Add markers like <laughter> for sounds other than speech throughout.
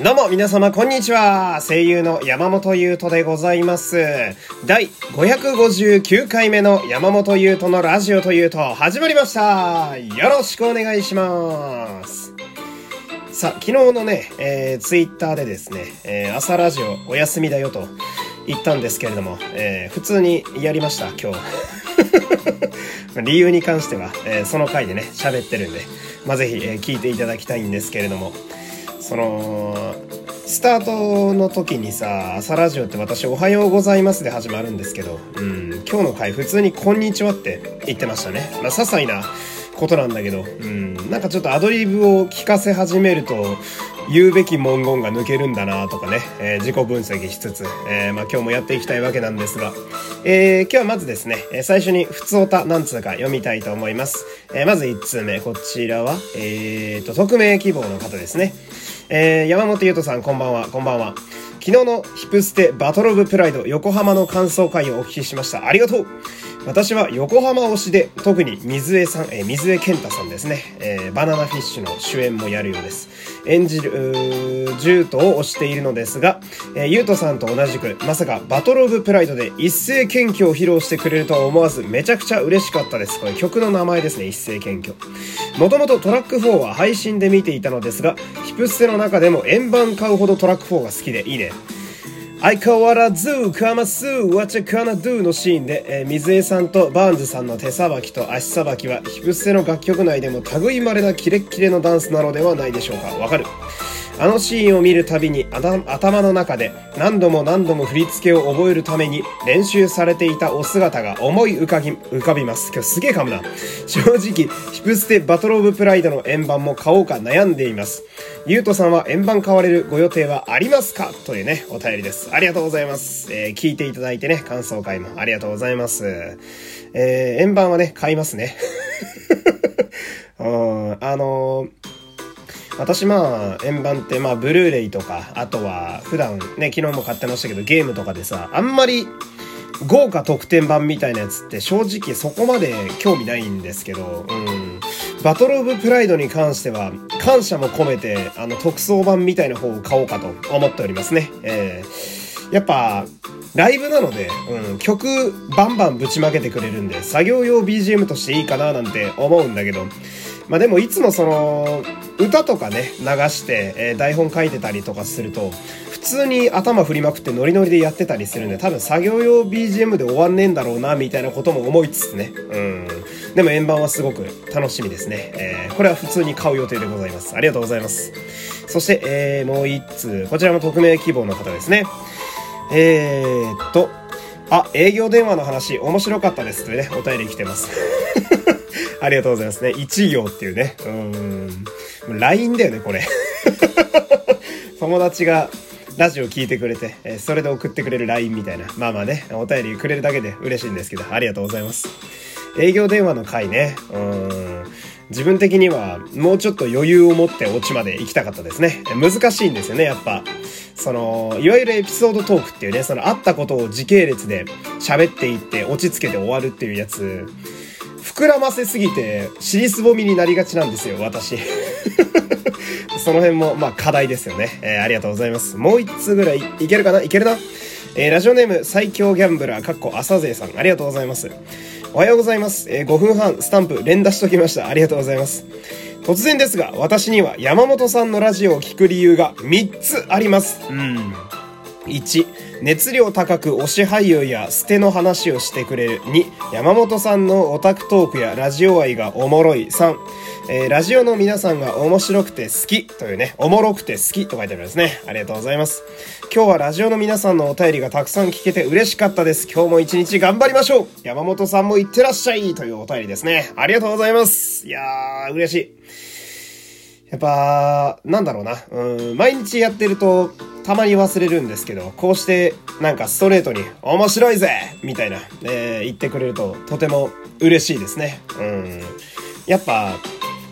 どうも皆様こんにちは。声優の山本優斗でございます。第559回目の山本優斗のラジオというと始まりました。よろしくお願いします。さあ昨日のね、えー、ツイッターでですね、えー、朝ラジオお休みだよと言ったんですけれども、えー、普通にやりました今日。<laughs> 理由に関しては、えー、その回でね喋ってるんで、まあ、ぜひ、えー、聞いていただきたいんですけれども。そのスタートの時にさ朝ラジオって私「おはようございます」で始まるんですけど、うん、今日の回普通に「こんにちは」って言ってましたね。まあ、些細なことなんだけど、うん、なんかちょっとアドリブを聞かせ始めると言うべき文言が抜けるんだなとかね、えー、自己分析しつつ、えー、まあ、今日もやっていきたいわけなんですが、えー、今日はまずですね、最初に普通歌何通か読みたいと思います。えまず1通目、こちらは、えーと、匿名希望の方ですね。えー山本優斗さん、こんばんは、こんばんは。昨日のヒプステバトルオブプライド横浜の感想会をお聞きしました。ありがとう私は横浜推しで、特に水江さん、えー、水江健太さんですね、えー、バナナフィッシュの主演もやるようです。演じる、ジュートを推しているのですが、えー、ゆうとさんと同じく、まさかバトルオブプライドで一斉謙虚を披露してくれるとは思わず、めちゃくちゃ嬉しかったです。これ曲の名前ですね、一斉謙虚。もともとトラック4は配信で見ていたのですが、ヒプステの中でも円盤買うほどトラック4が好きでいいね。相変わらずかますわちゃかなどゥのシーンで、えー、水江さんとバーンズさんの手さばきと足さばきはヒプステの楽曲内でも類いまれなキレッキレのダンスなのではないでしょうかわかるあのシーンを見るたびに頭の中で何度も何度も振り付けを覚えるために練習されていたお姿が思い浮かび浮かびます。今日すげえ噛むな。正直、ヒプステバトルオブプライドの円盤も買おうか悩んでいます。ゆうとさんは円盤買われるご予定はありますか？というね、お便りです。ありがとうございます。えー、聞いていただいてね、感想会もありがとうございます。えー、円盤はね、買いますね。<laughs> うん、あのー私まあ、円盤ってまあ、ブルーレイとか、あとは普段ね、昨日も買ってましたけど、ゲームとかでさ、あんまり豪華特典版みたいなやつって正直そこまで興味ないんですけど、うん。バトルオブプライドに関しては、感謝も込めて、あの、特装版みたいな方を買おうかと思っておりますね。えー、やっぱ、ライブなので、うん、曲バンバンぶちまけてくれるんで、作業用 BGM としていいかななんて思うんだけど、まあでもいつもその、歌とかね、流して、え、台本書いてたりとかすると、普通に頭振りまくってノリノリでやってたりするんで、多分作業用 BGM で終わんねえんだろうな、みたいなことも思いつつね。うん。でも円盤はすごく楽しみですね。えー、これは普通に買う予定でございます。ありがとうございます。そして、えー、もう一通。こちらも匿名希望の方ですね。えー、っと、あ、営業電話の話面白かったですというね、お便り来てます。<laughs> ありがとうございますね。1行っていうね。うん。LINE だよね、これ。<laughs> 友達がラジオ聞いてくれて、えそれで送ってくれる LINE みたいな。まあまあね、お便りくれるだけで嬉しいんですけど、ありがとうございます。営業電話の回ね。うん。自分的にはもうちょっと余裕を持ってオチまで行きたかったですね。難しいんですよね、やっぱ。その、いわゆるエピソードトークっていうね、そのあったことを時系列で喋っていって落ち着けて終わるっていうやつ。膨らませすぎて、尻すぼみになりがちなんですよ、私。その辺も、まあ、課題ですよね。えー、ありがとうございます。もう一通ぐらい、いけるかな？いけるな？えー、ラジオネーム、最強ギャンブラー、かっこ朝勢さん、ありがとうございます。おはようございます。えー、5分半、スタンプ、連打しときました。ありがとうございます。突然ですが、私には山本さんのラジオを聴く理由が3つあります。うん。1、熱量高く推し俳優や捨ての話をしてくれる。2、山本さんのオタクトークやラジオ愛がおもろい。3、えー、ラジオの皆さんが面白くて好きというね、おもろくて好きと書いてありますね。ありがとうございます。今日はラジオの皆さんのお便りがたくさん聞けて嬉しかったです。今日も一日頑張りましょう山本さんも行ってらっしゃいというお便りですね。ありがとうございます。いやー、嬉しい。やっぱ、なんだろうな。うん、毎日やってると、たまに忘れるんですけど、こうしてなんかストレートに面白いぜみたいな、えー、言ってくれるととても嬉しいですね。うん。やっぱ、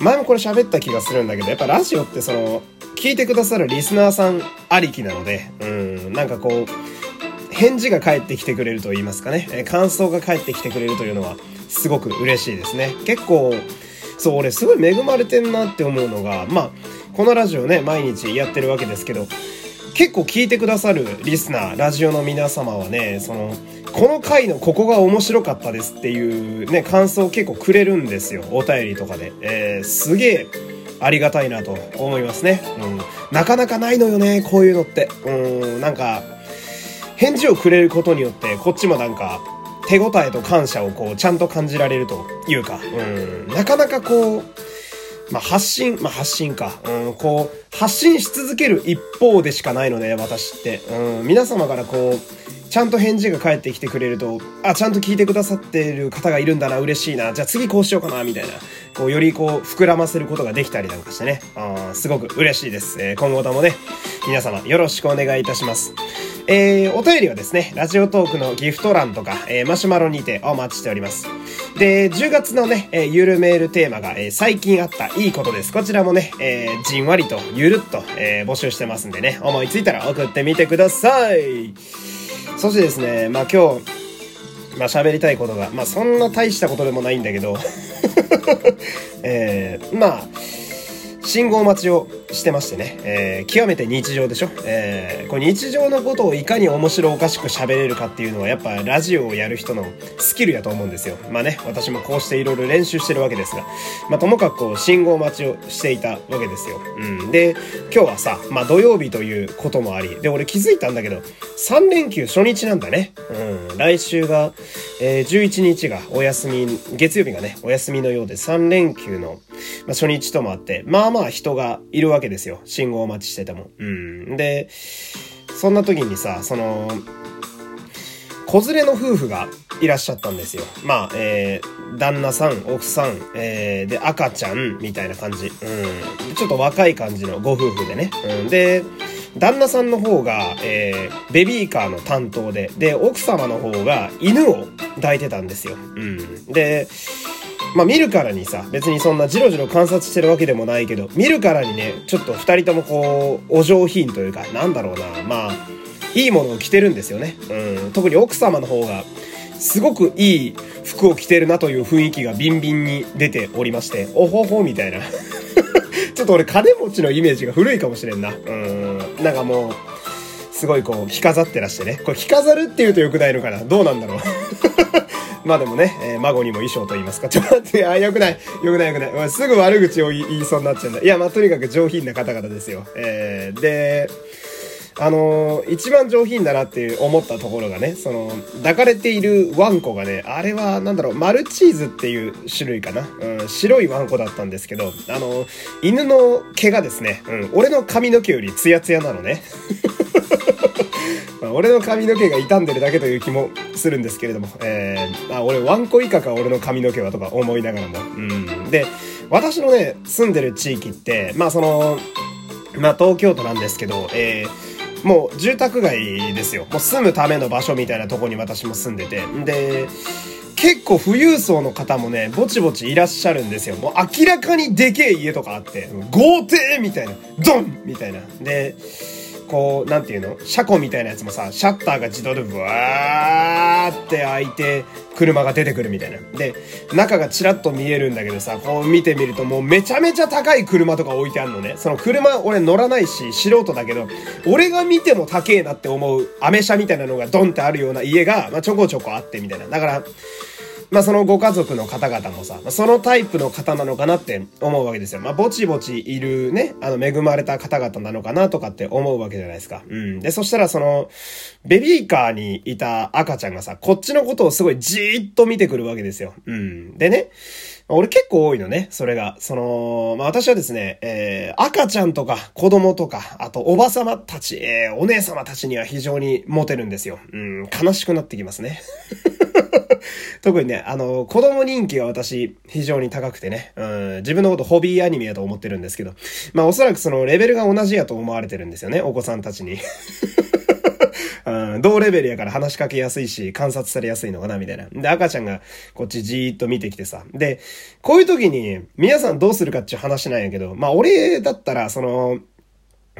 前もこれ喋った気がするんだけど、やっぱラジオってその、聞いてくださるリスナーさんありきなので、うん、なんかこう、返事が返ってきてくれると言いますかね、え感想が返ってきてくれるというのは、すごく嬉しいですね。結構、そう、俺すごい恵まれてんなって思うのが、まあ、このラジオね、毎日やってるわけですけど、結構聞いてくださるリスナー、ラジオの皆様はね、その、この回のここが面白かったですっていうね、感想を結構くれるんですよ。お便りとかで。えー、すげえありがたいなと思いますね。うん。なかなかないのよね、こういうのって。うん、なんか、返事をくれることによって、こっちもなんか、手応えと感謝をこう、ちゃんと感じられるというか、うん、なかなかこう、まあ、発信、まあ、発信か。うん、こう、発信し続ける一方でしかないので、私って。うん、皆様からこう、ちゃんと返事が返ってきてくれると、あ、ちゃんと聞いてくださってる方がいるんだな、嬉しいな、じゃあ次こうしようかな、みたいな。こう、よりこう、膨らませることができたりなんかしてね。あすごく嬉しいです。えー、今後ともね、皆様よろしくお願いいたします。えー、お便りはですね、ラジオトークのギフト欄とか、えー、マシュマロにてお待ちしております。で、10月のね、えー、ゆるメールテーマが、えー、最近あったいいことです。こちらもね、えー、じんわりとゆるっと、えー、募集してますんでね、思いついたら送ってみてください。そしてですね、まあ今日、まあ喋りたいことが、まあそんな大したことでもないんだけど <laughs> えー、まあ、信号待ちをしてましてね、えー、極めて日常でしょえー、これ日常のことをいかに面白おかしく喋れるかっていうのはやっぱラジオをやる人のスキルやと思うんですよ。まあね、私もこうしていろいろ練習してるわけですが、まあともかくこう信号待ちをしていたわけですよ。うん。で、今日はさ、まあ土曜日ということもあり、で、俺気づいたんだけど、3連休初日なんだね。うん。来週が、えー、11日がお休み、月曜日がね、お休みのようで3連休の、まあ、初日ともあって、まあまあ人がいるわけけですよ。信号待ちしてても。うん。で、そんな時にさ、その、子連れの夫婦がいらっしゃったんですよ。まあ、えー、旦那さん、奥さん、えー、で、赤ちゃん、みたいな感じ。うん。ちょっと若い感じのご夫婦でね。うん。で、旦那さんの方が、えー、ベビーカーの担当で、で、奥様の方が犬を抱いてたんですよ。うん。で、まあ見るからにさ、別にそんなじろじろ観察してるわけでもないけど、見るからにね、ちょっと二人ともこう、お上品というか、なんだろうな、まあ、いいものを着てるんですよね。うん。特に奥様の方が、すごくいい服を着てるなという雰囲気がビンビンに出ておりまして、おほほみたいな。<laughs> ちょっと俺金持ちのイメージが古いかもしれんな。うん。なんかもう、すごいこう、着飾ってらしてね。これ着飾るって言うと良くないのかな？どうなんだろう？まあでもね、えー、孫にも衣装と言いますか。ちょっと待って、あ、よくない。よくないよくない。すぐ悪口を言いそうになっちゃうんだ。いや、まあとにかく上品な方々ですよ。えー、で、あのー、一番上品だなって思ったところがね、その、抱かれているワンコがね、あれは、なんだろう、マルチーズっていう種類かな。うん、白いワンコだったんですけど、あのー、犬の毛がですね、うん、俺の髪の毛よりツヤツヤなのね。まあ、俺の髪の毛が傷んでるだけという気もするんですけれども、えー、あ、俺ワンコ以下か俺の髪の毛はとか思いながらも。うん。で、私のね、住んでる地域って、まあその、まあ東京都なんですけど、えー、もう住宅街ですよ。もう住むための場所みたいなとこに私も住んでて。で、結構富裕層の方もね、ぼちぼちいらっしゃるんですよ。もう明らかにでけえ家とかあって、豪邸みたいな、ドンみたいな。で、こう、なんていうの？車庫みたいなやつもさ、シャッターが自動でブワーって開いて、車が出てくるみたいな。で、中がチラッと見えるんだけどさ、こう見てみるともうめちゃめちゃ高い車とか置いてあるのね。その車、俺乗らないし、素人だけど、俺が見ても高えなって思う、アメ車みたいなのがドンってあるような家が、まあ、ちょこちょこあってみたいな。だから、まあそのご家族の方々もさ、そのタイプの方なのかなって思うわけですよ。まあぼちぼちいるね、あの恵まれた方々なのかなとかって思うわけじゃないですか。うん。で、そしたらその、ベビーカーにいた赤ちゃんがさ、こっちのことをすごいじーっと見てくるわけですよ。うん。でね、俺結構多いのね、それが。その、まあ、私はですね、えー、赤ちゃんとか子供とか、あとおばさまたち、えー、お姉様たちには非常にモテるんですよ。うん、悲しくなってきますね。<laughs> 特にね、あの、子供人気が私、非常に高くてね、うん、自分のことホビーアニメやと思ってるんですけど、まあおそらくそのレベルが同じやと思われてるんですよね、お子さんたちに。<laughs> うん、同レベルやから話しかけやすいし、観察されやすいのかな、みたいな。で、赤ちゃんがこっちじーっと見てきてさ。で、こういう時に、皆さんどうするかっていう話なんやけど、まあ俺だったら、その、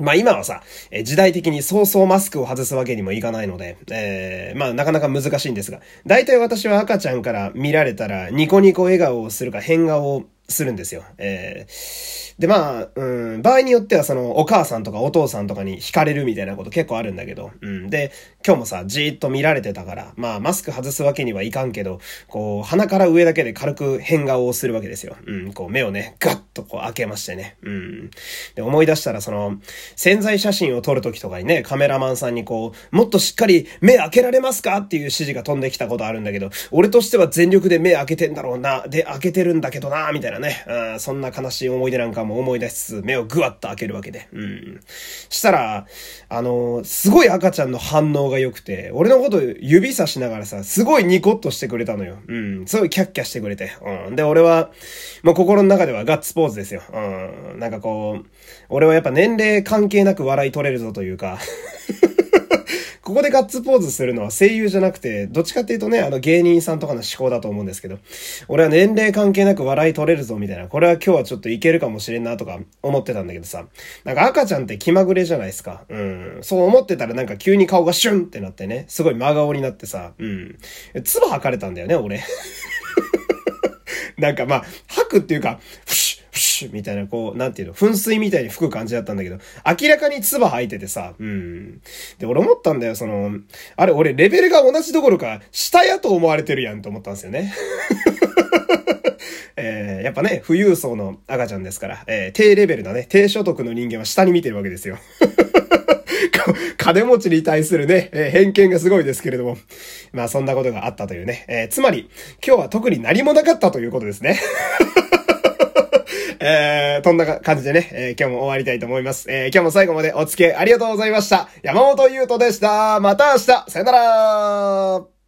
まあ今はさ、時代的に早々マスクを外すわけにもいかないので、えー、まあなかなか難しいんですが、大体私は赤ちゃんから見られたらニコニコ笑顔をするか変顔をするんですよ。えー、で、まあ、うん、場合によってはその、お母さんとかお父さんとかに惹かれるみたいなこと結構あるんだけど、うん。で、今日もさ、じーっと見られてたから、まあ、マスク外すわけにはいかんけど、こう、鼻から上だけで軽く変顔をするわけですよ。うん、こう、目をね、ガッとこう開けましてね。うん。で、思い出したら、その、潜在写真を撮るときとかにね、カメラマンさんにこう、もっとしっかり目開けられますかっていう指示が飛んできたことあるんだけど、俺としては全力で目開けてんだろうな、で、開けてるんだけどな、みたいなね。うん、そんな悲しい思い出なんかも思い出しつつ、目をぐわっと開けるわけで。うん。したら、あの、すごい赤ちゃんの反応が良くて、俺のこと指さしながらさ、すごいニコッとしてくれたのよ。うん。すごいキャッキャしてくれて。うん。で、俺は、もう心の中ではガッツポーズですよ。うん。なんかこう、俺はやっぱ年齢関係なく笑い取れるぞというかここでガッツポーズするのは声優じゃなくて、どっちかっていうとね、あの芸人さんとかの思考だと思うんですけど、俺は年齢関係なく笑い取れるぞみたいな、これは今日はちょっといけるかもしれんなとか思ってたんだけどさ、なんか赤ちゃんって気まぐれじゃないですか。うん。そう思ってたらなんか急に顔がシュンってなってね、すごい真顔になってさ、うん。唾吐かれたんだよね、俺。<laughs> なんかまあ、吐くっていうか、フ、シュみたいな、こう、なんていうの、噴水みたいに吹く感じだったんだけど、明らかに唾吐いててさ、うん。で、俺思ったんだよ、その、あれ、俺レベルが同じどころか、下やと思われてるやんと思ったんですよね。<laughs> えー、やっぱね、富裕層の赤ちゃんですから、えー、低レベルなね、低所得の人間は下に見てるわけですよ。<laughs> 金持ちに対するね、えー、偏見がすごいですけれども。まあそんなことがあったというね。えー、つまり、今日は特に何もなかったということですね。えー、そんな感じでね、えー、今日も終わりたいと思います。えー、今日も最後までお付き合いありがとうございました。山本優斗でした。また明日さよなら